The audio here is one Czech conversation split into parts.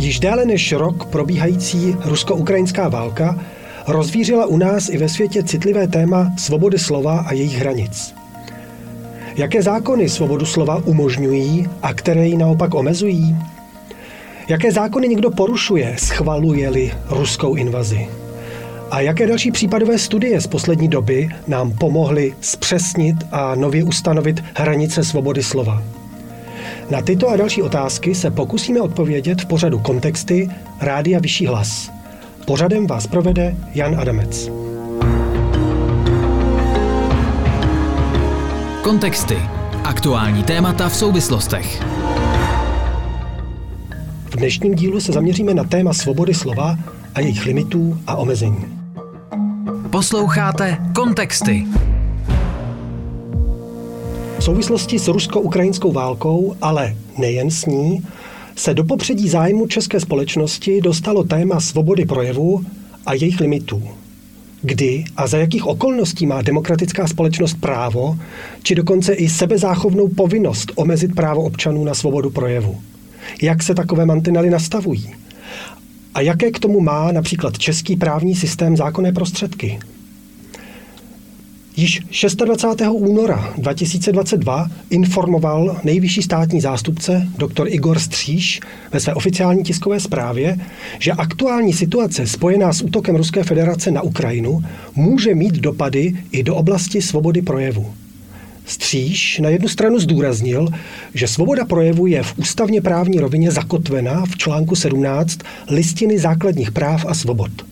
Již déle než rok probíhající rusko-ukrajinská válka rozvířila u nás i ve světě citlivé téma svobody slova a jejich hranic. Jaké zákony svobodu slova umožňují a které ji naopak omezují? Jaké zákony někdo porušuje, schvaluje-li ruskou invazi? A jaké další případové studie z poslední doby nám pomohly zpřesnit a nově ustanovit hranice svobody slova? Na tyto a další otázky se pokusíme odpovědět v pořadu Kontexty Rádia Vyšší hlas. Pořadem vás provede Jan Adamec. Kontexty. Aktuální témata v souvislostech. V dnešním dílu se zaměříme na téma svobody slova a jejich limitů a omezení. Posloucháte Kontexty. Souvislosti s rusko-ukrajinskou válkou, ale nejen s ní, se do popředí zájmu české společnosti dostalo téma svobody projevu a jejich limitů. Kdy a za jakých okolností má demokratická společnost právo, či dokonce i sebezáchovnou povinnost omezit právo občanů na svobodu projevu? Jak se takové mantinely nastavují? A jaké k tomu má například český právní systém zákonné prostředky? Již 26. února 2022 informoval nejvyšší státní zástupce dr. Igor Stříž ve své oficiální tiskové zprávě, že aktuální situace spojená s útokem Ruské federace na Ukrajinu může mít dopady i do oblasti svobody projevu. Stříž na jednu stranu zdůraznil, že svoboda projevu je v ústavně právní rovině zakotvená v článku 17 listiny základních práv a svobod –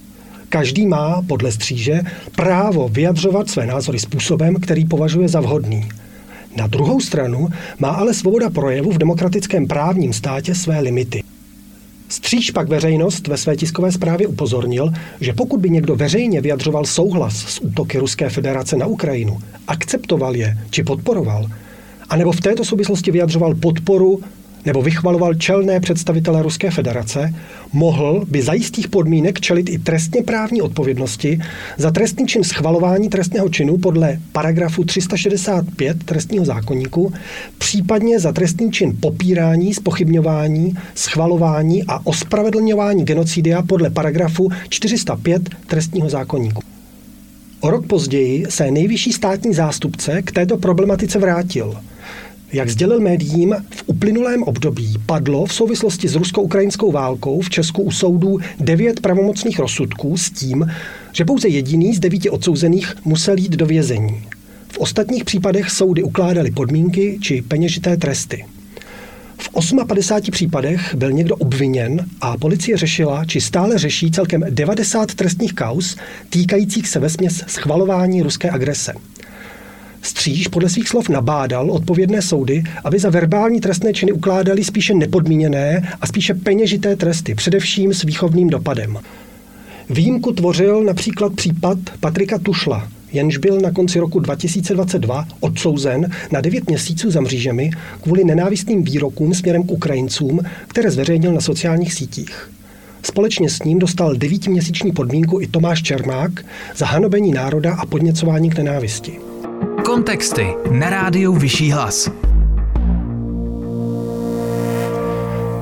Každý má, podle stříže, právo vyjadřovat své názory způsobem, který považuje za vhodný. Na druhou stranu má ale svoboda projevu v demokratickém právním státě své limity. Stříž pak veřejnost ve své tiskové zprávě upozornil, že pokud by někdo veřejně vyjadřoval souhlas s útoky Ruské federace na Ukrajinu, akceptoval je či podporoval, anebo v této souvislosti vyjadřoval podporu nebo vychvaloval čelné představitele Ruské federace, mohl by za jistých podmínek čelit i trestně právní odpovědnosti za trestný čin schvalování trestného činu podle paragrafu 365 trestního zákonníku, případně za trestný čin popírání, spochybňování, schvalování a ospravedlňování genocidia podle paragrafu 405 trestního zákonníku. O rok později se nejvyšší státní zástupce k této problematice vrátil – jak sdělil médiím, v uplynulém období padlo v souvislosti s rusko-ukrajinskou válkou v Česku u soudů devět pravomocných rozsudků s tím, že pouze jediný z devíti odsouzených musel jít do vězení. V ostatních případech soudy ukládaly podmínky či peněžité tresty. V 58 případech byl někdo obviněn a policie řešila, či stále řeší celkem 90 trestních kaus týkajících se vesměs schvalování ruské agrese. Stříž podle svých slov nabádal odpovědné soudy, aby za verbální trestné činy ukládali spíše nepodmíněné a spíše peněžité tresty, především s výchovným dopadem. Výjimku tvořil například případ Patrika Tušla, jenž byl na konci roku 2022 odsouzen na 9 měsíců za mřížemi kvůli nenávistným výrokům směrem k Ukrajincům, které zveřejnil na sociálních sítích. Společně s ním dostal devítiměsíční podmínku i Tomáš Čermák za hanobení národa a podněcování k nenávisti. Kontexty na rádiu Vyšší hlas.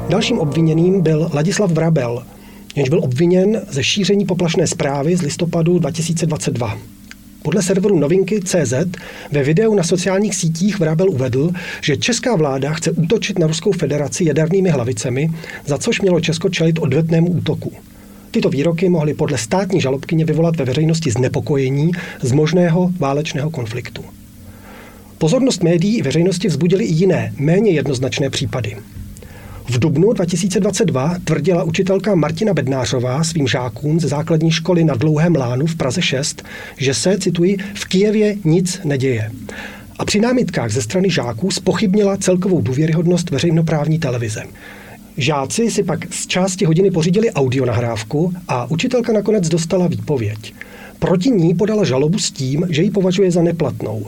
Dalším obviněným byl Ladislav Vrabel, jenž byl obviněn ze šíření poplašné zprávy z listopadu 2022. Podle serveru novinky CZ ve videu na sociálních sítích Vrabel uvedl, že česká vláda chce útočit na Ruskou federaci jadernými hlavicemi, za což mělo Česko čelit odvetnému útoku. Tyto výroky mohly podle státní žalobkyně vyvolat ve veřejnosti znepokojení z možného válečného konfliktu. Pozornost médií i veřejnosti vzbudily i jiné, méně jednoznačné případy. V dubnu 2022 tvrdila učitelka Martina Bednářová svým žákům ze základní školy na Dlouhém Lánu v Praze 6, že se, cituji, v Kijevě nic neděje. A při námitkách ze strany žáků spochybnila celkovou důvěryhodnost veřejnoprávní televize. Žáci si pak z části hodiny pořídili audionahrávku a učitelka nakonec dostala výpověď. Proti ní podala žalobu s tím, že ji považuje za neplatnou.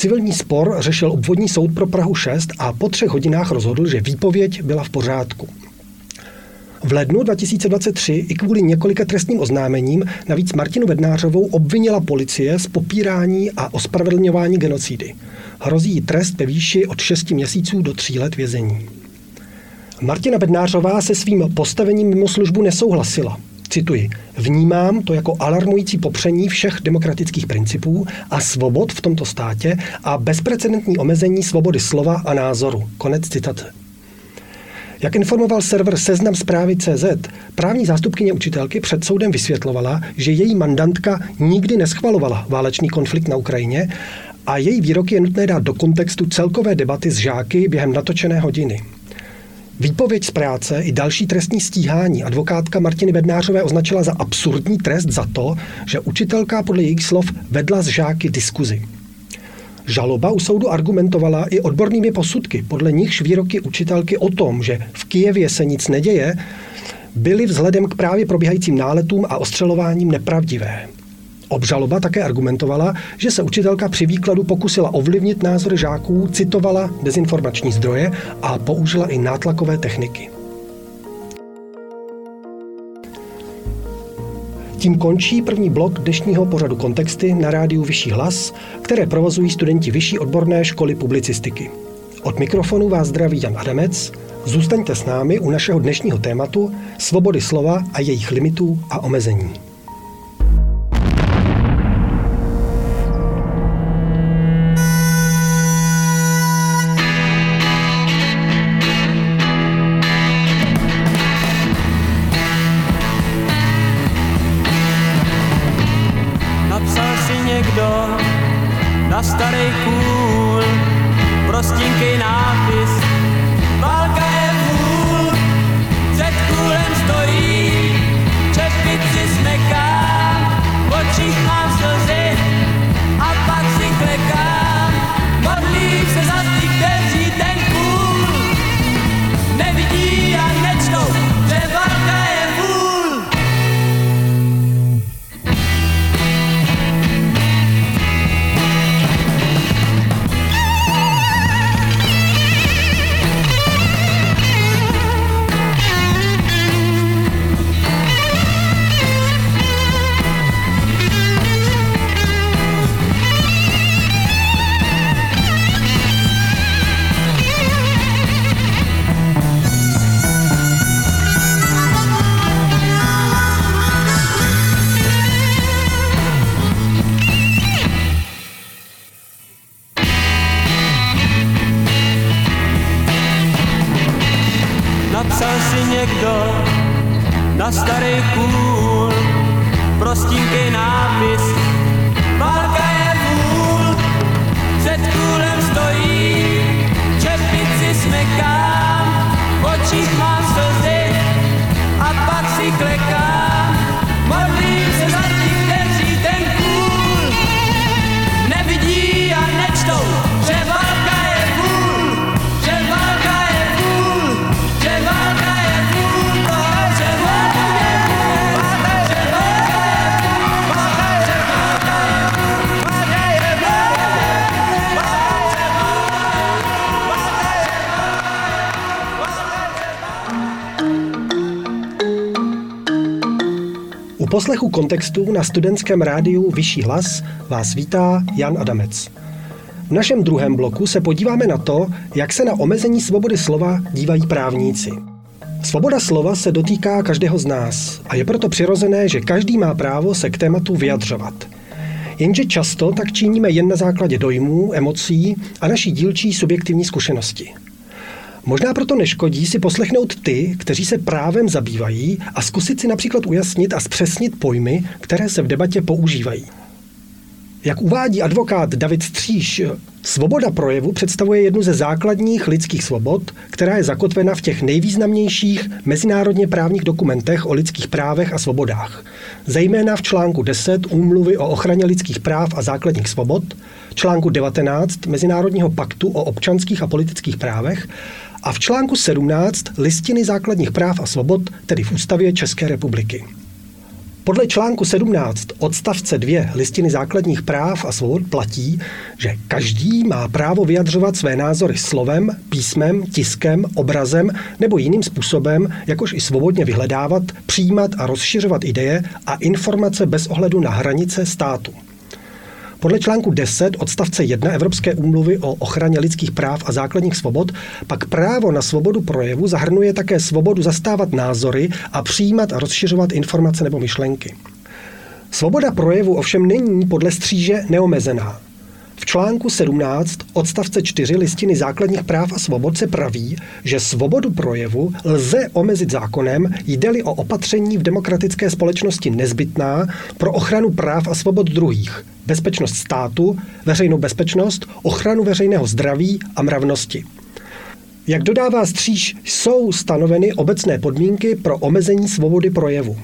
Civilní spor řešil obvodní soud pro Prahu 6 a po třech hodinách rozhodl, že výpověď byla v pořádku. V lednu 2023 i kvůli několika trestním oznámením navíc Martinu Vednářovou obvinila policie z popírání a ospravedlňování genocidy. Hrozí jí trest ve výši od 6 měsíců do 3 let vězení. Martina Bednářová se svým postavením mimo službu nesouhlasila. Cituji, vnímám to jako alarmující popření všech demokratických principů a svobod v tomto státě a bezprecedentní omezení svobody slova a názoru. Konec citace. Jak informoval server Seznam zprávy CZ, právní zástupkyně učitelky před soudem vysvětlovala, že její mandantka nikdy neschvalovala válečný konflikt na Ukrajině a její výroky je nutné dát do kontextu celkové debaty s žáky během natočené hodiny. Výpověď z práce i další trestní stíhání advokátka Martiny Bednářové označila za absurdní trest za to, že učitelka podle jejich slov vedla s žáky diskuzi. Žaloba u soudu argumentovala i odbornými posudky, podle nichž výroky učitelky o tom, že v Kijevě se nic neděje, byly vzhledem k právě probíhajícím náletům a ostřelováním nepravdivé. Obžaloba také argumentovala, že se učitelka při výkladu pokusila ovlivnit názory žáků, citovala dezinformační zdroje a použila i nátlakové techniky. Tím končí první blok dnešního pořadu Kontexty na rádiu Vyšší hlas, které provozují studenti Vyšší odborné školy publicistiky. Od mikrofonu vás zdraví Jan Adamec. Zůstaňte s námi u našeho dnešního tématu svobody slova a jejich limitů a omezení. starei cool. je cool, nápis, válka je vůl, před kůlem stojí, čepici smekám, v očích mám slzy a pak si klekám. Poslechu kontextu na studentském rádiu Vyšší hlas vás vítá Jan Adamec. V našem druhém bloku se podíváme na to, jak se na omezení svobody slova dívají právníci. Svoboda slova se dotýká každého z nás a je proto přirozené, že každý má právo se k tématu vyjadřovat. Jenže často tak činíme jen na základě dojmů, emocí a naší dílčí subjektivní zkušenosti. Možná proto neškodí si poslechnout ty, kteří se právem zabývají a zkusit si například ujasnit a zpřesnit pojmy, které se v debatě používají. Jak uvádí advokát David Stříž, svoboda projevu představuje jednu ze základních lidských svobod, která je zakotvena v těch nejvýznamnějších mezinárodně právních dokumentech o lidských právech a svobodách, zejména v článku 10 Úmluvy o ochraně lidských práv a základních svobod, článku 19 Mezinárodního paktu o občanských a politických právech a v článku 17 Listiny základních práv a svobod, tedy v Ústavě České republiky. Podle článku 17 odstavce 2 listiny základních práv a svobod platí, že každý má právo vyjadřovat své názory slovem, písmem, tiskem, obrazem nebo jiným způsobem, jakož i svobodně vyhledávat, přijímat a rozšiřovat ideje a informace bez ohledu na hranice státu. Podle článku 10 odstavce 1 Evropské úmluvy o ochraně lidských práv a základních svobod pak právo na svobodu projevu zahrnuje také svobodu zastávat názory a přijímat a rozšiřovat informace nebo myšlenky. Svoboda projevu ovšem není podle stříže neomezená. V článku 17 odstavce 4 listiny základních práv a svobod se praví, že svobodu projevu lze omezit zákonem, jde-li o opatření v demokratické společnosti nezbytná pro ochranu práv a svobod druhých, bezpečnost státu, veřejnou bezpečnost, ochranu veřejného zdraví a mravnosti. Jak dodává stříž, jsou stanoveny obecné podmínky pro omezení svobody projevu.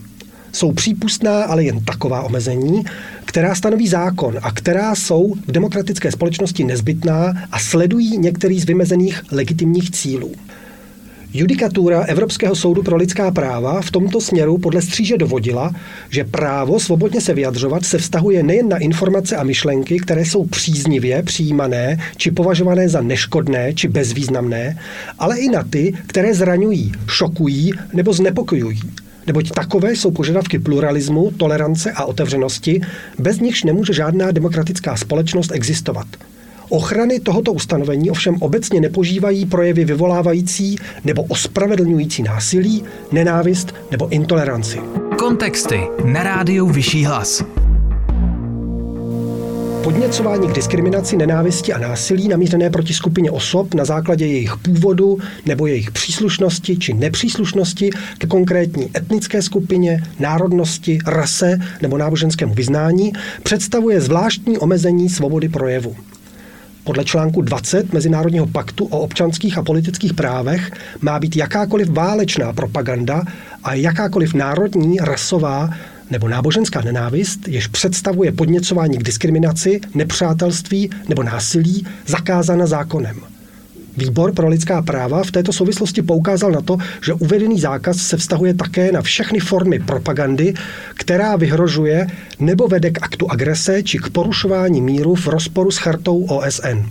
Jsou přípustná ale jen taková omezení, která stanoví zákon a která jsou v demokratické společnosti nezbytná a sledují některý z vymezených legitimních cílů. Judikatura Evropského soudu pro lidská práva v tomto směru podle stříže dovodila, že právo svobodně se vyjadřovat se vztahuje nejen na informace a myšlenky, které jsou příznivě přijímané či považované za neškodné či bezvýznamné, ale i na ty, které zraňují, šokují nebo znepokojují neboť takové jsou požadavky pluralismu, tolerance a otevřenosti, bez nichž nemůže žádná demokratická společnost existovat. Ochrany tohoto ustanovení ovšem obecně nepožívají projevy vyvolávající nebo ospravedlňující násilí, nenávist nebo intoleranci. Kontexty na rádiu Vyšší hlas podněcování k diskriminaci, nenávisti a násilí namířené proti skupině osob na základě jejich původu nebo jejich příslušnosti či nepříslušnosti ke konkrétní etnické skupině, národnosti, rase nebo náboženskému vyznání představuje zvláštní omezení svobody projevu. Podle článku 20 Mezinárodního paktu o občanských a politických právech má být jakákoliv válečná propaganda a jakákoliv národní, rasová nebo náboženská nenávist, jež představuje podněcování k diskriminaci, nepřátelství nebo násilí, zakázána zákonem. Výbor pro lidská práva v této souvislosti poukázal na to, že uvedený zákaz se vztahuje také na všechny formy propagandy, která vyhrožuje nebo vede k aktu agrese či k porušování míru v rozporu s chartou OSN.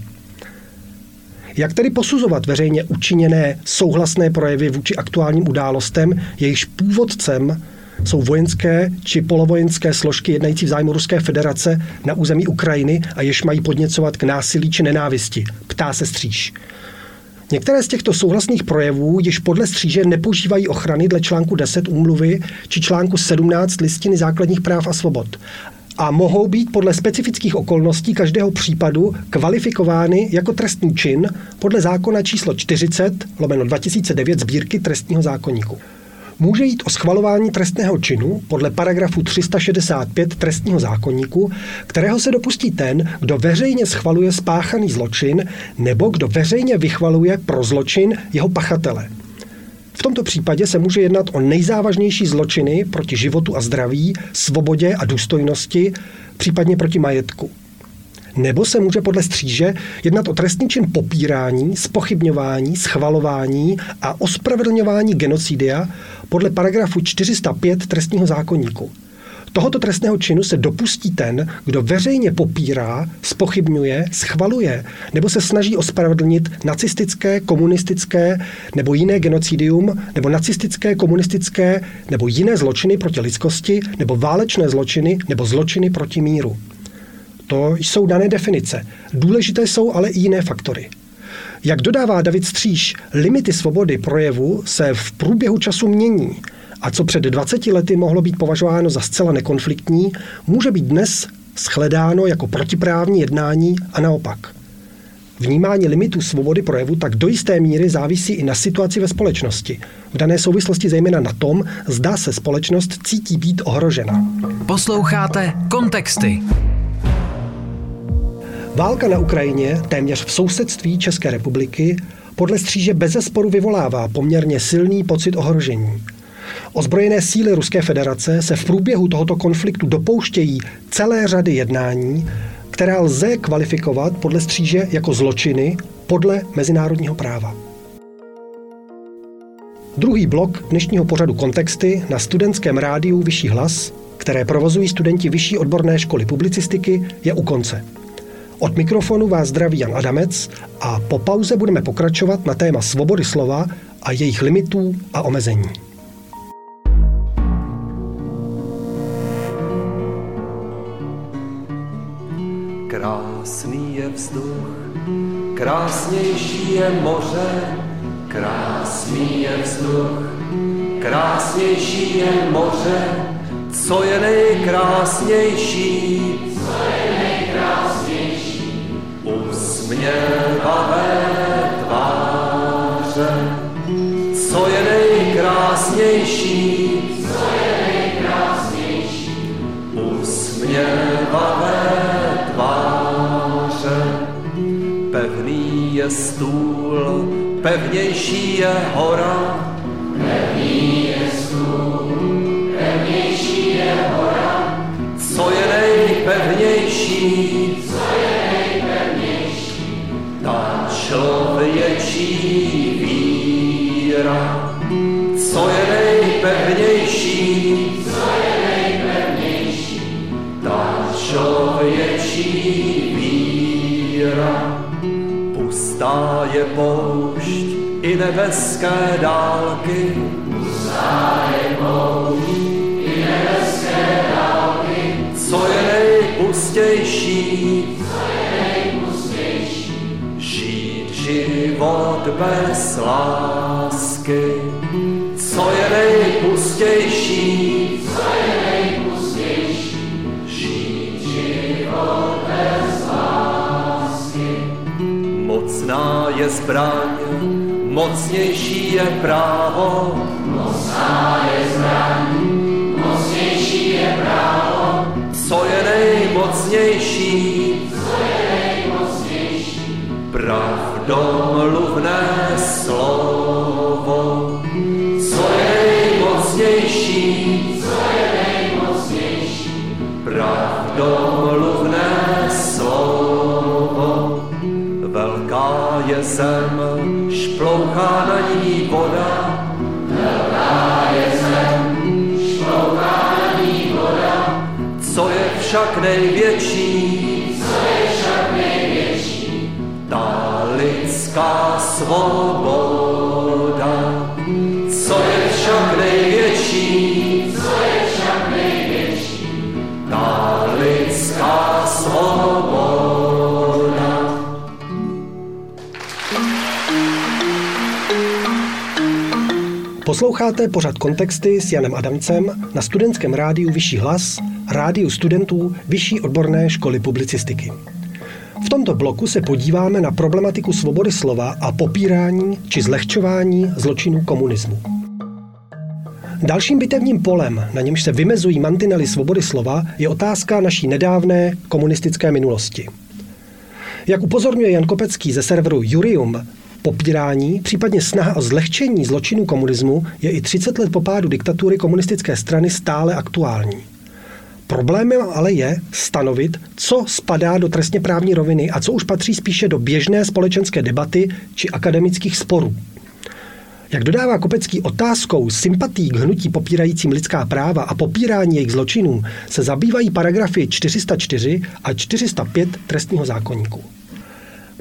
Jak tedy posuzovat veřejně učiněné souhlasné projevy vůči aktuálním událostem, jejichž původcem jsou vojenské či polovojenské složky jednající v zájmu Ruské federace na území Ukrajiny a jež mají podněcovat k násilí či nenávisti, ptá se stříž. Některé z těchto souhlasných projevů již podle stříže nepožívají ochrany dle článku 10 úmluvy či článku 17 listiny základních práv a svobod a mohou být podle specifických okolností každého případu kvalifikovány jako trestný čin podle zákona číslo 40 lomeno 2009 sbírky trestního zákonníku může jít o schvalování trestného činu podle paragrafu 365 trestního zákonníku, kterého se dopustí ten, kdo veřejně schvaluje spáchaný zločin nebo kdo veřejně vychvaluje pro zločin jeho pachatele. V tomto případě se může jednat o nejzávažnější zločiny proti životu a zdraví, svobodě a důstojnosti, případně proti majetku. Nebo se může podle stříže jednat o trestný čin popírání, spochybňování, schvalování a ospravedlňování genocidia podle paragrafu 405 trestního zákonníku. Tohoto trestného činu se dopustí ten, kdo veřejně popírá, spochybňuje, schvaluje nebo se snaží ospravedlnit nacistické, komunistické nebo jiné genocidium nebo nacistické, komunistické nebo jiné zločiny proti lidskosti nebo válečné zločiny nebo zločiny proti míru. To jsou dané definice. Důležité jsou ale i jiné faktory. Jak dodává David Stříž, limity svobody projevu se v průběhu času mění a co před 20 lety mohlo být považováno za zcela nekonfliktní, může být dnes shledáno jako protiprávní jednání a naopak. Vnímání limitů svobody projevu tak do jisté míry závisí i na situaci ve společnosti. V dané souvislosti zejména na tom, zda se společnost cítí být ohrožena. Posloucháte kontexty. Válka na Ukrajině, téměř v sousedství České republiky, podle stříže bezesporu vyvolává poměrně silný pocit ohrožení. Ozbrojené síly Ruské federace se v průběhu tohoto konfliktu dopouštějí celé řady jednání, která lze kvalifikovat podle stříže jako zločiny podle mezinárodního práva. Druhý blok dnešního pořadu Kontexty na studentském rádiu Vyšší hlas, které provozují studenti Vyšší odborné školy publicistiky, je u konce. Od mikrofonu vás zdraví Jan Adamec a po pauze budeme pokračovat na téma svobody slova a jejich limitů a omezení. Krásný je vzduch, krásnější je moře, krásný je vzduch, krásnější je moře, co je nejkrásnější, usměvavé tváře, co je nejkrásnější, co je nejkrásnější, usměvavé tváře, pevný je stůl, pevnější je hora, pevný je stůl, pevnější je hora, co je nejpevnější, co víra, co je nejpevnější, co je nejpevnější, ta člověčí víra. Pustá je poušť i nebeské dálky, pustá je poušť i nebeské dálky, co je nejpustější, co je žít život bez lásky, co je nejpustější, co je nejpustější, žít život bez lásky. Mocná je zbraň, mocnější je právo, Mocná je zbraň, mocnější je právo, co je nejmocnější, co je nejmocnější, pravdomluvné slovo, co je nejmocnější, co je nejmocnější, pravdomluvné slovo. Velká je zem, šplouchá na ní voda, velká je zem, šplouchá co je však největší, co je však největší, ta lidská svoboda. Posloucháte pořad kontexty s Janem Adamcem na studentském rádiu Vyšší hlas, rádiu studentů Vyšší odborné školy publicistiky. V tomto bloku se podíváme na problematiku svobody slova a popírání či zlehčování zločinů komunismu. Dalším bitevním polem, na němž se vymezují mantinely svobody slova, je otázka naší nedávné komunistické minulosti. Jak upozorňuje Jan Kopecký ze serveru Jurium, popírání, případně snaha o zlehčení zločinů komunismu je i 30 let po pádu diktatury komunistické strany stále aktuální. Problémem ale je stanovit, co spadá do trestně právní roviny a co už patří spíše do běžné společenské debaty či akademických sporů. Jak dodává Kopecký otázkou sympatí k hnutí popírajícím lidská práva a popírání jejich zločinů, se zabývají paragrafy 404 a 405 trestního zákonníku.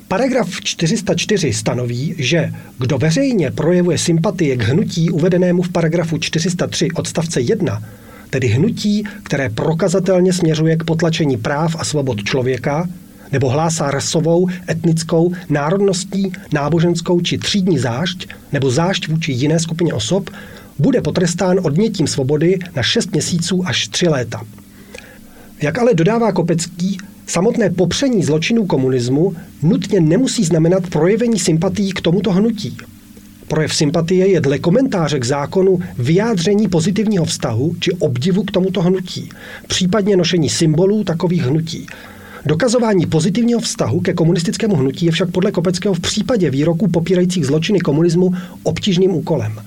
Paragraf 404 stanoví, že kdo veřejně projevuje sympatie k hnutí uvedenému v paragrafu 403 odstavce 1, tedy hnutí, které prokazatelně směřuje k potlačení práv a svobod člověka, nebo hlásá rasovou, etnickou, národnostní, náboženskou či třídní zášť, nebo zášť vůči jiné skupině osob, bude potrestán odnětím svobody na 6 měsíců až 3 léta. Jak ale dodává Kopecký, samotné popření zločinů komunismu nutně nemusí znamenat projevení sympatií k tomuto hnutí. Projev sympatie je dle komentáře k zákonu vyjádření pozitivního vztahu či obdivu k tomuto hnutí, případně nošení symbolů takových hnutí. Dokazování pozitivního vztahu ke komunistickému hnutí je však podle Kopeckého v případě výroků popírajících zločiny komunismu obtížným úkolem.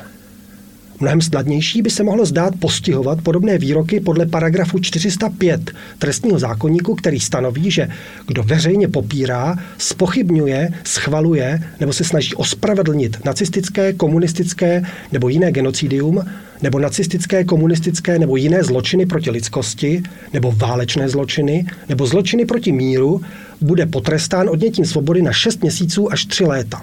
Mnohem snadnější by se mohlo zdát postihovat podobné výroky podle paragrafu 405 trestního zákonníku, který stanoví, že kdo veřejně popírá, spochybňuje, schvaluje nebo se snaží ospravedlnit nacistické, komunistické nebo jiné genocidium, nebo nacistické, komunistické nebo jiné zločiny proti lidskosti, nebo válečné zločiny, nebo zločiny proti míru, bude potrestán odnětím svobody na 6 měsíců až 3 léta.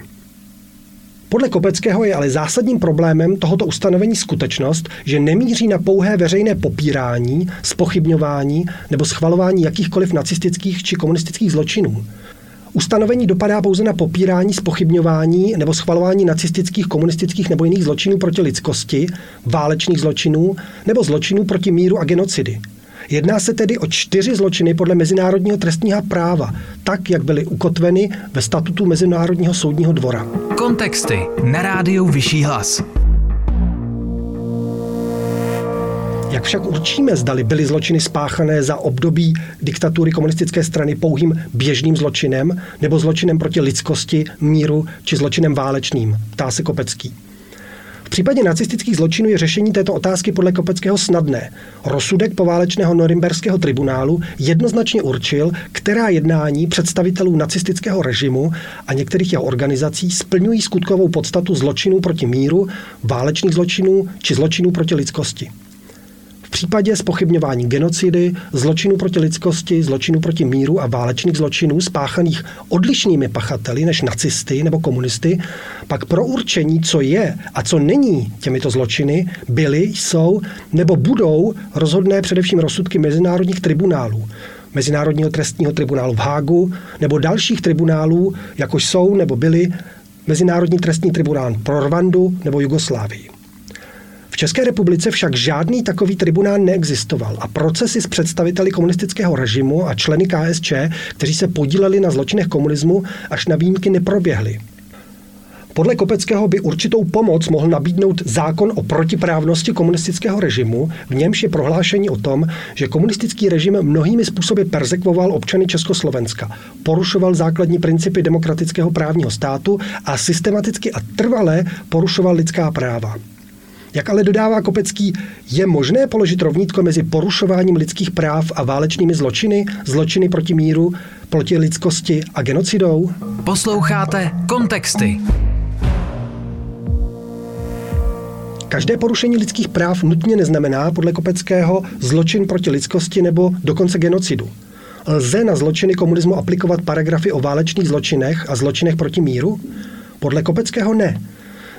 Podle Kopeckého je ale zásadním problémem tohoto ustanovení skutečnost, že nemíří na pouhé veřejné popírání, spochybňování nebo schvalování jakýchkoliv nacistických či komunistických zločinů. Ustanovení dopadá pouze na popírání, spochybňování nebo schvalování nacistických, komunistických nebo jiných zločinů proti lidskosti, válečných zločinů nebo zločinů proti míru a genocidy. Jedná se tedy o čtyři zločiny podle mezinárodního trestního práva, tak, jak byly ukotveny ve statutu Mezinárodního soudního dvora. Kontexty na rádiu Vyšší hlas. Jak však určíme, zdali byly zločiny spáchané za období diktatury komunistické strany pouhým běžným zločinem nebo zločinem proti lidskosti, míru či zločinem válečným, ptá se Kopecký. Případě nacistických zločinů je řešení této otázky podle Kopeckého snadné. Rozsudek poválečného norimberského tribunálu jednoznačně určil, která jednání představitelů nacistického režimu a některých jeho organizací splňují skutkovou podstatu zločinů proti míru, válečných zločinů či zločinů proti lidskosti případě spochybňování genocidy, zločinů proti lidskosti, zločinů proti míru a válečných zločinů spáchaných odlišnými pachateli než nacisty nebo komunisty, pak pro určení, co je a co není těmito zločiny, byly, jsou nebo budou rozhodné především rozsudky mezinárodních tribunálů. Mezinárodního trestního tribunálu v Hágu nebo dalších tribunálů, jakož jsou nebo byly Mezinárodní trestní tribunál pro Rwandu nebo Jugoslávii. V České republice však žádný takový tribunál neexistoval a procesy s představiteli komunistického režimu a členy KSČ, kteří se podíleli na zločinech komunismu, až na výjimky neproběhly. Podle Kopeckého by určitou pomoc mohl nabídnout zákon o protiprávnosti komunistického režimu, v němž je prohlášení o tom, že komunistický režim mnohými způsoby persekvoval občany Československa, porušoval základní principy demokratického právního státu a systematicky a trvale porušoval lidská práva. Jak ale dodává Kopecký, je možné položit rovnítko mezi porušováním lidských práv a válečnými zločiny, zločiny proti míru, proti lidskosti a genocidou? Posloucháte kontexty. Každé porušení lidských práv nutně neznamená, podle Kopeckého, zločin proti lidskosti nebo dokonce genocidu. Lze na zločiny komunismu aplikovat paragrafy o válečných zločinech a zločinech proti míru? Podle Kopeckého ne.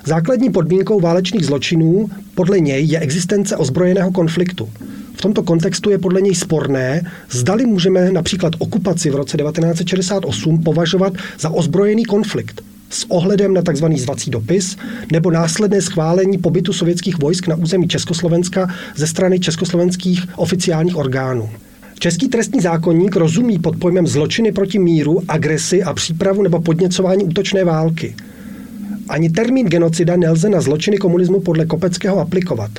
Základní podmínkou válečných zločinů podle něj je existence ozbrojeného konfliktu. V tomto kontextu je podle něj sporné, zdali můžeme například okupaci v roce 1968 považovat za ozbrojený konflikt s ohledem na tzv. zvací dopis nebo následné schválení pobytu sovětských vojsk na území Československa ze strany československých oficiálních orgánů. Český trestní zákonník rozumí pod pojmem zločiny proti míru, agresi a přípravu nebo podněcování útočné války. Ani termín genocida nelze na zločiny komunismu podle Kopeckého aplikovat.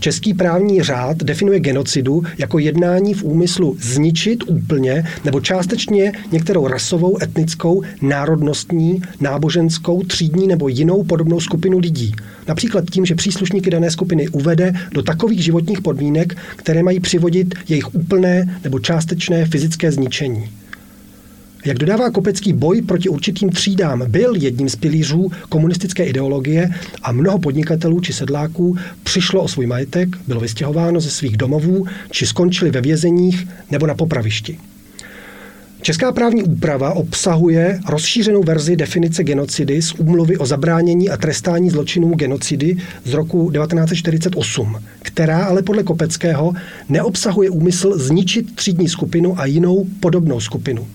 Český právní řád definuje genocidu jako jednání v úmyslu zničit úplně nebo částečně některou rasovou, etnickou, národnostní, náboženskou, třídní nebo jinou podobnou skupinu lidí. Například tím, že příslušníky dané skupiny uvede do takových životních podmínek, které mají přivodit jejich úplné nebo částečné fyzické zničení. Jak dodává Kopecký, boj proti určitým třídám byl jedním z pilířů komunistické ideologie a mnoho podnikatelů či sedláků přišlo o svůj majetek, bylo vystěhováno ze svých domovů či skončili ve vězeních nebo na popravišti. Česká právní úprava obsahuje rozšířenou verzi definice genocidy z úmluvy o zabránění a trestání zločinů genocidy z roku 1948, která ale podle Kopeckého neobsahuje úmysl zničit třídní skupinu a jinou podobnou skupinu.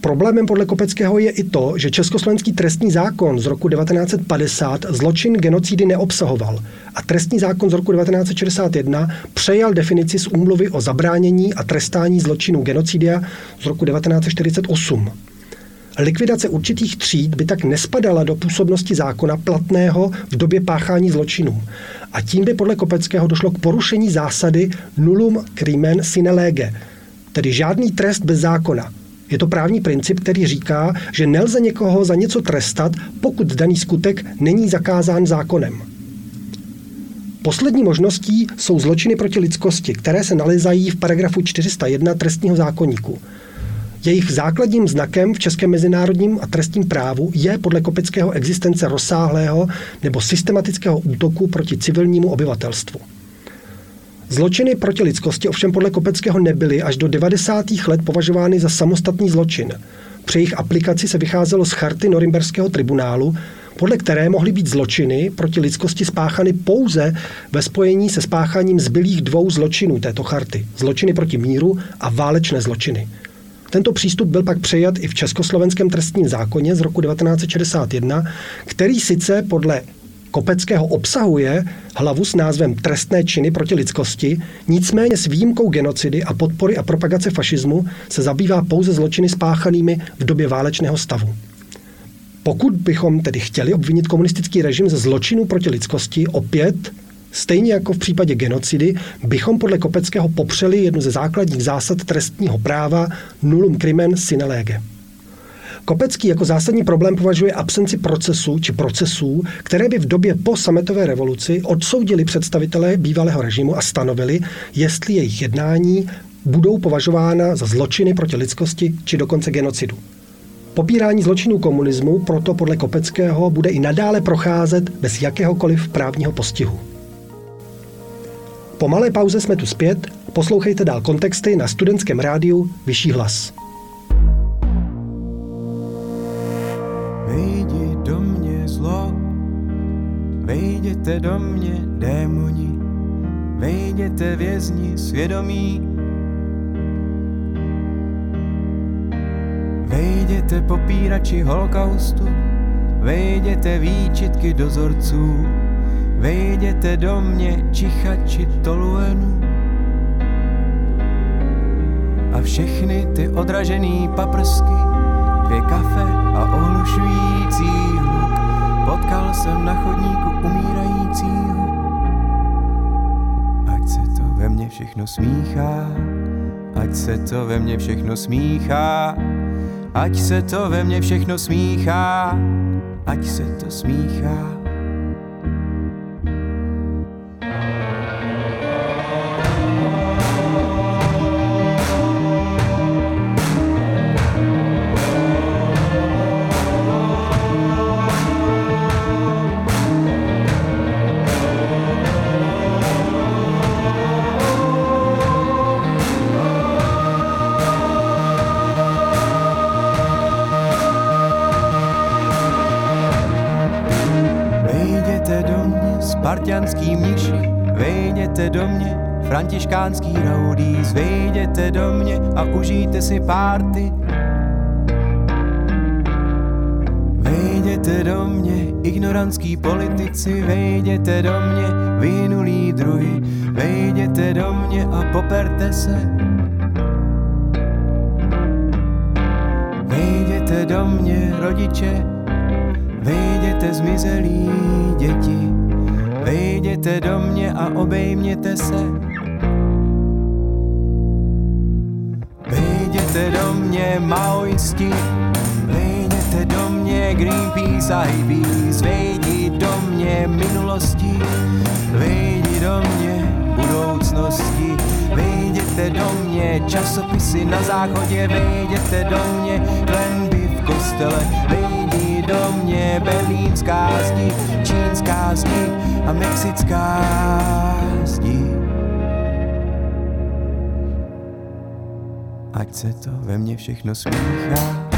Problémem podle Kopeckého je i to, že československý trestní zákon z roku 1950 zločin genocidy neobsahoval a trestní zákon z roku 1961 přejal definici z úmluvy o zabránění a trestání zločinů genocidia z roku 1948. Likvidace určitých tříd by tak nespadala do působnosti zákona platného v době páchání zločinů. A tím by podle Kopeckého došlo k porušení zásady nullum crimen sine lege, tedy žádný trest bez zákona – je to právní princip, který říká, že nelze někoho za něco trestat, pokud daný skutek není zakázán zákonem. Poslední možností jsou zločiny proti lidskosti, které se nalezají v paragrafu 401 trestního zákonníku. Jejich základním znakem v českém mezinárodním a trestním právu je podle Kopeckého existence rozsáhlého nebo systematického útoku proti civilnímu obyvatelstvu. Zločiny proti lidskosti ovšem podle Kopeckého nebyly až do 90. let považovány za samostatný zločin. Při jejich aplikaci se vycházelo z charty Norimberského tribunálu, podle které mohly být zločiny proti lidskosti spáchany pouze ve spojení se spácháním zbylých dvou zločinů této charty. Zločiny proti míru a válečné zločiny. Tento přístup byl pak přejat i v československém trestním zákoně z roku 1961, který sice podle Kopeckého obsahuje hlavu s názvem Trestné činy proti lidskosti, nicméně s výjimkou genocidy a podpory a propagace fašismu se zabývá pouze zločiny spáchanými v době válečného stavu. Pokud bychom tedy chtěli obvinit komunistický režim ze zločinů proti lidskosti, opět Stejně jako v případě genocidy, bychom podle Kopeckého popřeli jednu ze základních zásad trestního práva nullum crimen sine lege. Kopecký jako zásadní problém považuje absenci procesu či procesů, které by v době po sametové revoluci odsoudili představitelé bývalého režimu a stanovili, jestli jejich jednání budou považována za zločiny proti lidskosti či dokonce genocidu. Popírání zločinů komunismu proto podle Kopeckého bude i nadále procházet bez jakéhokoliv právního postihu. Po malé pauze jsme tu zpět, poslouchejte dál kontexty na studentském rádiu Vyšší hlas. Vejděte do mě démoni, vejděte vězni svědomí. Vejděte popírači holokaustu, vejděte výčitky dozorců, vejděte do mě čichači toluenu. A všechny ty odražený paprsky, dvě kafe a ohlušující hluk. Potkal jsem na chodníku umírajícího. Ať se to ve mně všechno smíchá, ať se to ve mně všechno smíchá, ať se to ve mně všechno smíchá, ať se to smíchá. Františkánský roudí, zvejděte do mě a užijte si párty. Vejděte do mě, ignorantský politici, vejděte do mě, vynulí druhy, vejděte do mě a poperte se. Vejděte do mě, rodiče, vejděte zmizelí děti. Vejděte do mě a obejměte se. Vejděte do mě maoisti, vejděte do mě Greenpeace a hippies, vejdi do mě minulosti, vejdi do mě budoucnosti, vejděte do mě časopisy na záchodě, vejděte do mě klenby v kostele, vejdi do mě berlínská zdi, čínská zdi, a mexická zdi. Ať se to ve mně všechno smíchá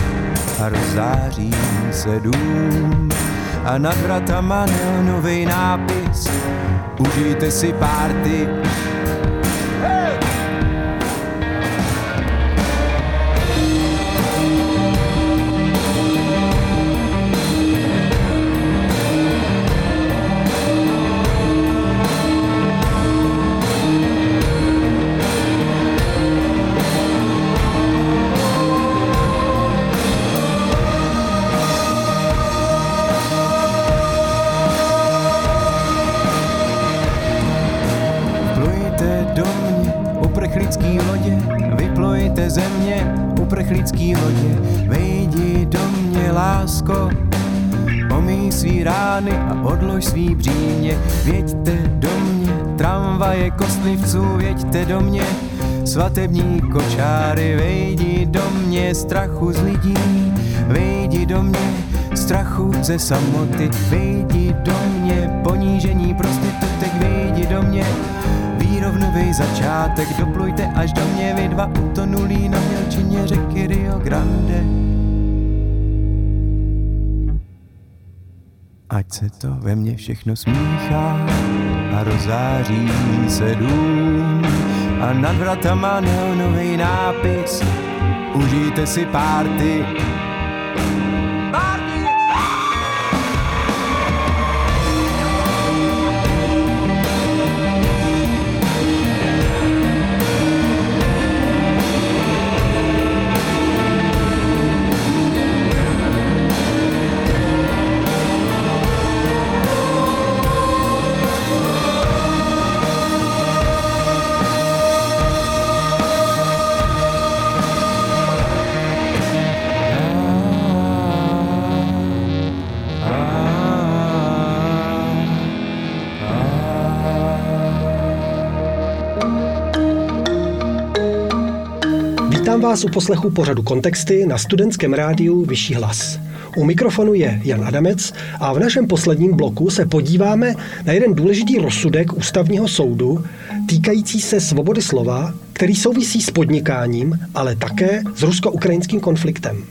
a rozzáří se dům. A nad vratama neonovej nápis Užijte si párty věďte do mě, svatební kočáry, vejdi do mě, strachu z lidí, vejdi do mě, strachu ze samoty, vejdi do mě, ponížení prostitutek, vejdi do mě, výrovnový začátek, doplujte až do mě, vy dva utonulí na mělčině řeky Rio Grande. ať se to ve mně všechno smíchá a rozáří se dům a nad vratama neonový nápis Užijte si párty vás u poslechu pořadu Kontexty na studentském rádiu Vyšší hlas. U mikrofonu je Jan Adamec a v našem posledním bloku se podíváme na jeden důležitý rozsudek ústavního soudu týkající se svobody slova, který souvisí s podnikáním, ale také s rusko-ukrajinským konfliktem.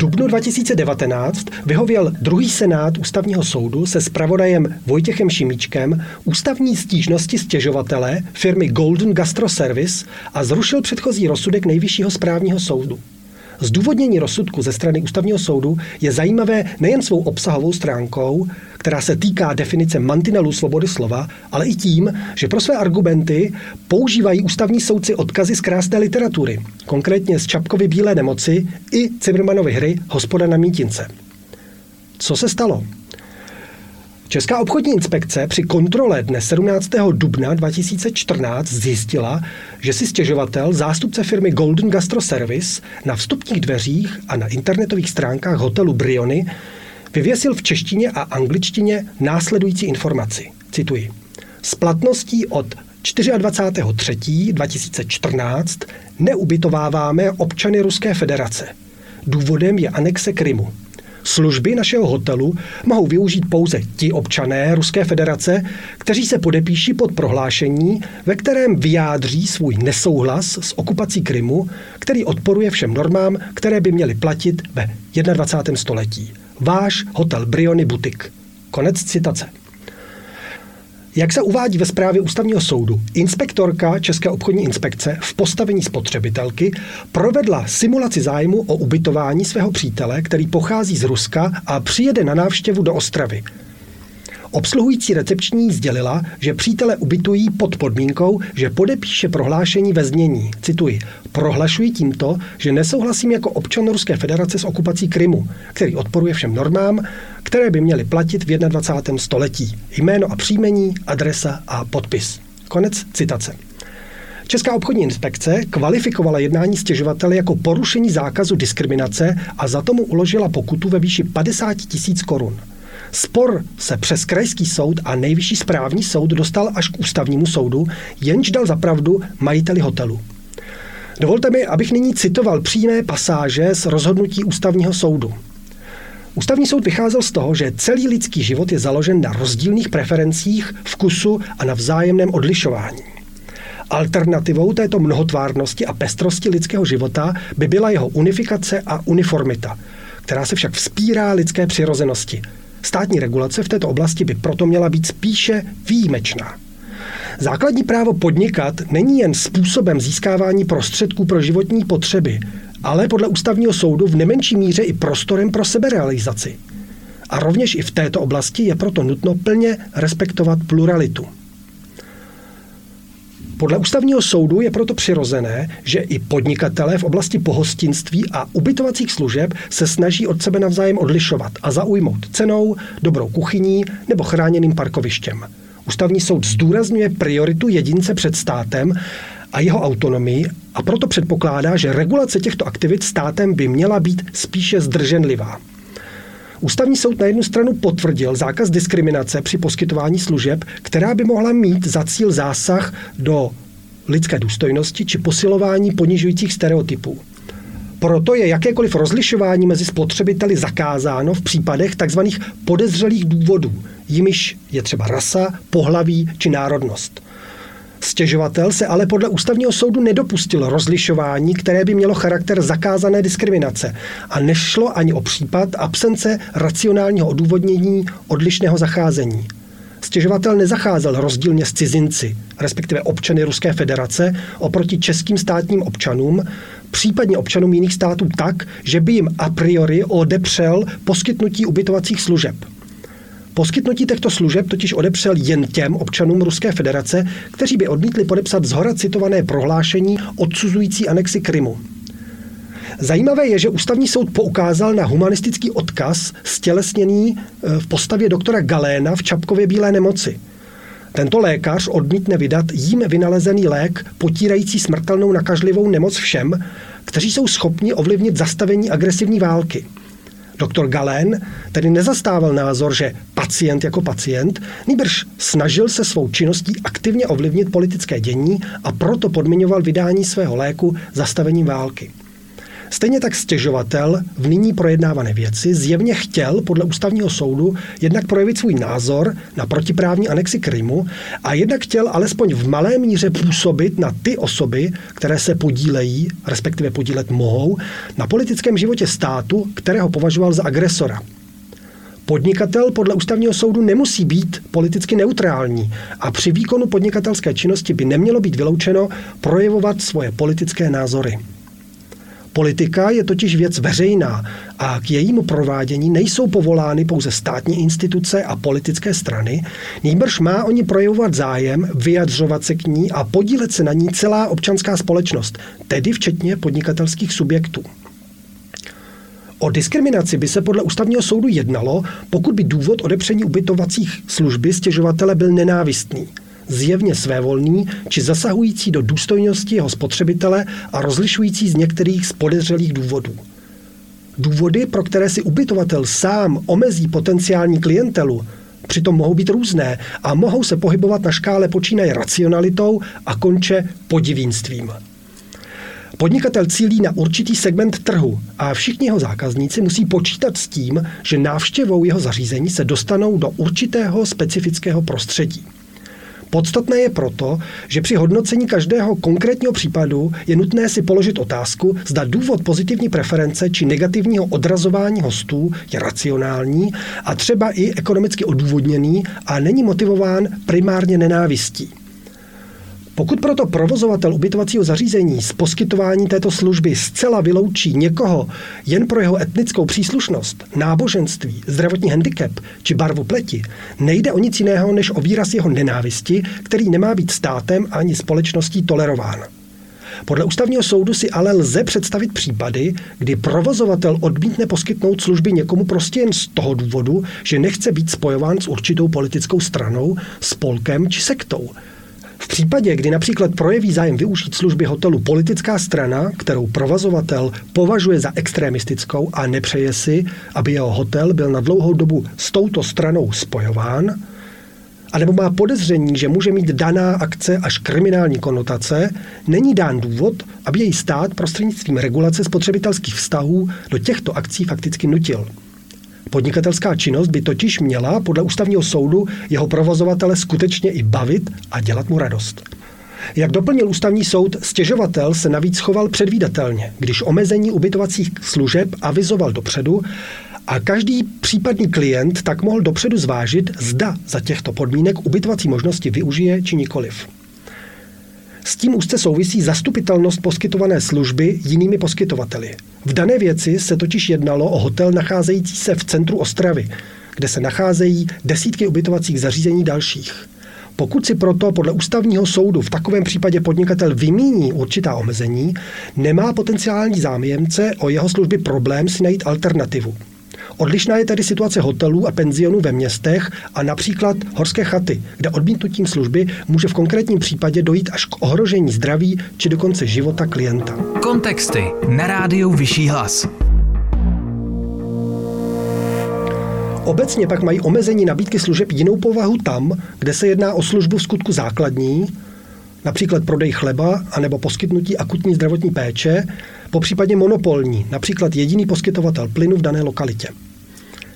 Dubnu 2019 vyhověl druhý senát ústavního soudu se spravodajem Vojtěchem Šimíčkem ústavní stížnosti stěžovatele firmy Golden Gastro Service a zrušil předchozí rozsudek nejvyššího správního soudu. Zdůvodnění rozsudku ze strany ústavního soudu je zajímavé nejen svou obsahovou stránkou, která se týká definice mantinelů svobody slova, ale i tím, že pro své argumenty používají ústavní soudci odkazy z krásné literatury, konkrétně z Čapkovy Bílé nemoci i Cimrmanovy hry Hospoda na mítince. Co se stalo? Česká obchodní inspekce při kontrole dne 17. dubna 2014 zjistila, že si stěžovatel, zástupce firmy Golden Gastro Service, na vstupních dveřích a na internetových stránkách hotelu Briony vyvěsil v češtině a angličtině následující informaci. Cituji. S platností od 24.3.2014 neubytováváme občany Ruské federace. Důvodem je anexe Krymu. Služby našeho hotelu mohou využít pouze ti občané Ruské federace, kteří se podepíší pod prohlášení, ve kterém vyjádří svůj nesouhlas s okupací Krymu, který odporuje všem normám, které by měly platit ve 21. století. Váš hotel Briony Butik. Konec citace. Jak se uvádí ve zprávě ústavního soudu, inspektorka České obchodní inspekce v postavení spotřebitelky provedla simulaci zájmu o ubytování svého přítele, který pochází z Ruska a přijede na návštěvu do Ostravy. Obsluhující recepční sdělila, že přítele ubytují pod podmínkou, že podepíše prohlášení ve znění. Cituji. Prohlašuji tímto, že nesouhlasím jako občan Ruské federace s okupací Krymu, který odporuje všem normám, které by měly platit v 21. století. Jméno a příjmení, adresa a podpis. Konec citace. Česká obchodní inspekce kvalifikovala jednání stěžovatele jako porušení zákazu diskriminace a za tomu uložila pokutu ve výši 50 tisíc korun. Spor se přes krajský soud a nejvyšší správní soud dostal až k ústavnímu soudu, jenž dal zapravdu majiteli hotelu. Dovolte mi, abych nyní citoval přímé pasáže z rozhodnutí ústavního soudu. Ústavní soud vycházel z toho, že celý lidský život je založen na rozdílných preferencích, vkusu a na vzájemném odlišování. Alternativou této mnohotvárnosti a pestrosti lidského života by byla jeho unifikace a uniformita, která se však vzpírá lidské přirozenosti – Státní regulace v této oblasti by proto měla být spíše výjimečná. Základní právo podnikat není jen způsobem získávání prostředků pro životní potřeby, ale podle ústavního soudu v nemenší míře i prostorem pro seberealizaci. A rovněž i v této oblasti je proto nutno plně respektovat pluralitu. Podle ústavního soudu je proto přirozené, že i podnikatelé v oblasti pohostinství a ubytovacích služeb se snaží od sebe navzájem odlišovat a zaujmout cenou, dobrou kuchyní nebo chráněným parkovištěm. Ústavní soud zdůrazňuje prioritu jedince před státem a jeho autonomii a proto předpokládá, že regulace těchto aktivit státem by měla být spíše zdrženlivá. Ústavní soud na jednu stranu potvrdil zákaz diskriminace při poskytování služeb, která by mohla mít za cíl zásah do lidské důstojnosti či posilování ponižujících stereotypů. Proto je jakékoliv rozlišování mezi spotřebiteli zakázáno v případech tzv. podezřelých důvodů, jimiž je třeba rasa, pohlaví či národnost. Stěžovatel se ale podle ústavního soudu nedopustil rozlišování, které by mělo charakter zakázané diskriminace a nešlo ani o případ absence racionálního odůvodnění odlišného zacházení. Stěžovatel nezacházel rozdílně s cizinci, respektive občany Ruské federace, oproti českým státním občanům, případně občanům jiných států tak, že by jim a priori odepřel poskytnutí ubytovacích služeb. Poskytnutí těchto služeb totiž odepřel jen těm občanům Ruské federace, kteří by odmítli podepsat zhora citované prohlášení odsuzující anexi Krymu. Zajímavé je, že ústavní soud poukázal na humanistický odkaz stělesněný e, v postavě doktora Galéna v Čapkově bílé nemoci. Tento lékař odmítne vydat jím vynalezený lék potírající smrtelnou nakažlivou nemoc všem, kteří jsou schopni ovlivnit zastavení agresivní války. Doktor Galén tedy nezastával názor, že pacient jako pacient, nýbrž snažil se svou činností aktivně ovlivnit politické dění a proto podmiňoval vydání svého léku zastavením války. Stejně tak stěžovatel v nyní projednávané věci zjevně chtěl podle ústavního soudu jednak projevit svůj názor na protiprávní anexi Krymu a jednak chtěl alespoň v malé míře působit na ty osoby, které se podílejí, respektive podílet mohou, na politickém životě státu, kterého považoval za agresora. Podnikatel podle ústavního soudu nemusí být politicky neutrální a při výkonu podnikatelské činnosti by nemělo být vyloučeno projevovat svoje politické názory. Politika je totiž věc veřejná a k jejímu provádění nejsou povolány pouze státní instituce a politické strany, nýbrž má oni projevovat zájem, vyjadřovat se k ní a podílet se na ní celá občanská společnost, tedy včetně podnikatelských subjektů. O diskriminaci by se podle ústavního soudu jednalo, pokud by důvod odepření ubytovacích služby stěžovatele byl nenávistný – zjevně svévolný či zasahující do důstojnosti jeho spotřebitele a rozlišující z některých z podezřelých důvodů. Důvody, pro které si ubytovatel sám omezí potenciální klientelu, přitom mohou být různé a mohou se pohybovat na škále počínaje racionalitou a konče podivínstvím. Podnikatel cílí na určitý segment trhu a všichni jeho zákazníci musí počítat s tím, že návštěvou jeho zařízení se dostanou do určitého specifického prostředí. Podstatné je proto, že při hodnocení každého konkrétního případu je nutné si položit otázku, zda důvod pozitivní preference či negativního odrazování hostů je racionální a třeba i ekonomicky odůvodněný a není motivován primárně nenávistí. Pokud proto provozovatel ubytovacího zařízení z poskytování této služby zcela vyloučí někoho jen pro jeho etnickou příslušnost, náboženství, zdravotní handicap či barvu pleti, nejde o nic jiného než o výraz jeho nenávisti, který nemá být státem ani společností tolerován. Podle ústavního soudu si ale lze představit případy, kdy provozovatel odmítne poskytnout služby někomu prostě jen z toho důvodu, že nechce být spojován s určitou politickou stranou, spolkem či sektou – v případě, kdy například projeví zájem využít služby hotelu politická strana, kterou provazovatel považuje za extremistickou a nepřeje si, aby jeho hotel byl na dlouhou dobu s touto stranou spojován, anebo má podezření, že může mít daná akce až kriminální konotace, není dán důvod, aby její stát prostřednictvím regulace spotřebitelských vztahů do těchto akcí fakticky nutil. Podnikatelská činnost by totiž měla podle ústavního soudu jeho provozovatele skutečně i bavit a dělat mu radost. Jak doplnil ústavní soud, stěžovatel se navíc choval předvídatelně, když omezení ubytovacích služeb avizoval dopředu a každý případný klient tak mohl dopředu zvážit, zda za těchto podmínek ubytovací možnosti využije či nikoliv. S tím úzce souvisí zastupitelnost poskytované služby jinými poskytovateli. V dané věci se totiž jednalo o hotel nacházející se v centru Ostravy, kde se nacházejí desítky ubytovacích zařízení dalších. Pokud si proto podle ústavního soudu v takovém případě podnikatel vymíní určitá omezení, nemá potenciální zájemce o jeho služby problém si najít alternativu. Odlišná je tedy situace hotelů a penzionů ve městech a například horské chaty, kde odmítnutím služby může v konkrétním případě dojít až k ohrožení zdraví či dokonce života klienta. Kontexty na rádiu Vyšší hlas. Obecně pak mají omezení nabídky služeb jinou povahu tam, kde se jedná o službu v skutku základní, například prodej chleba anebo poskytnutí akutní zdravotní péče, po případě monopolní, například jediný poskytovatel plynu v dané lokalitě.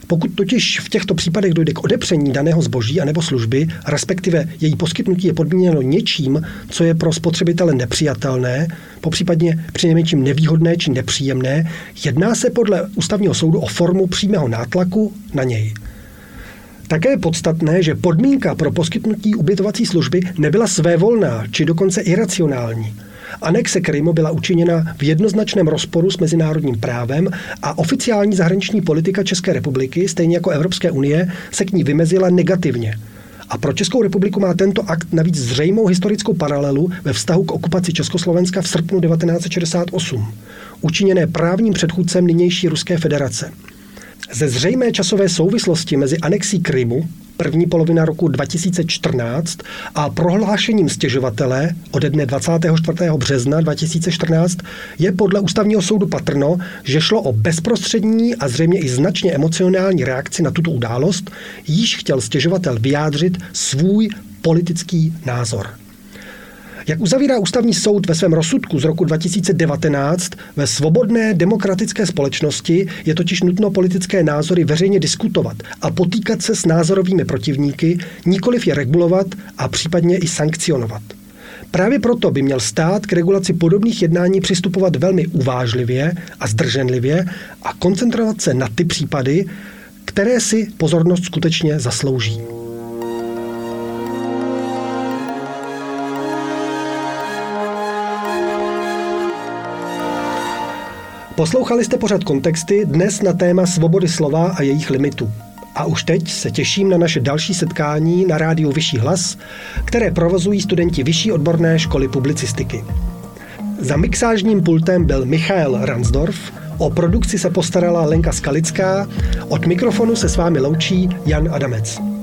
Pokud totiž v těchto případech dojde k odepření daného zboží anebo služby, respektive její poskytnutí je podmíněno něčím, co je pro spotřebitele nepřijatelné, popřípadně přinejmenším nevýhodné či nepříjemné, jedná se podle ústavního soudu o formu přímého nátlaku na něj. Také je podstatné, že podmínka pro poskytnutí ubytovací služby nebyla svévolná či dokonce iracionální. Anexe Krymu byla učiněna v jednoznačném rozporu s mezinárodním právem a oficiální zahraniční politika České republiky, stejně jako Evropské unie, se k ní vymezila negativně. A pro Českou republiku má tento akt navíc zřejmou historickou paralelu ve vztahu k okupaci Československa v srpnu 1968, učiněné právním předchůdcem nynější Ruské federace. Ze zřejmé časové souvislosti mezi anexí Krymu, první polovina roku 2014, a prohlášením stěžovatele ode dne 24. března 2014 je podle ústavního soudu patrno, že šlo o bezprostřední a zřejmě i značně emocionální reakci na tuto událost, již chtěl stěžovatel vyjádřit svůj politický názor. Jak uzavírá ústavní soud ve svém rozsudku z roku 2019, ve svobodné demokratické společnosti je totiž nutno politické názory veřejně diskutovat a potýkat se s názorovými protivníky, nikoliv je regulovat a případně i sankcionovat. Právě proto by měl stát k regulaci podobných jednání přistupovat velmi uvážlivě a zdrženlivě a koncentrovat se na ty případy, které si pozornost skutečně zaslouží. Poslouchali jste pořad kontexty dnes na téma svobody slova a jejich limitů. A už teď se těším na naše další setkání na rádiu Vyšší hlas, které provozují studenti Vyšší odborné školy publicistiky. Za mixážním pultem byl Michael Ransdorf, o produkci se postarala Lenka Skalická, od mikrofonu se s vámi loučí Jan Adamec.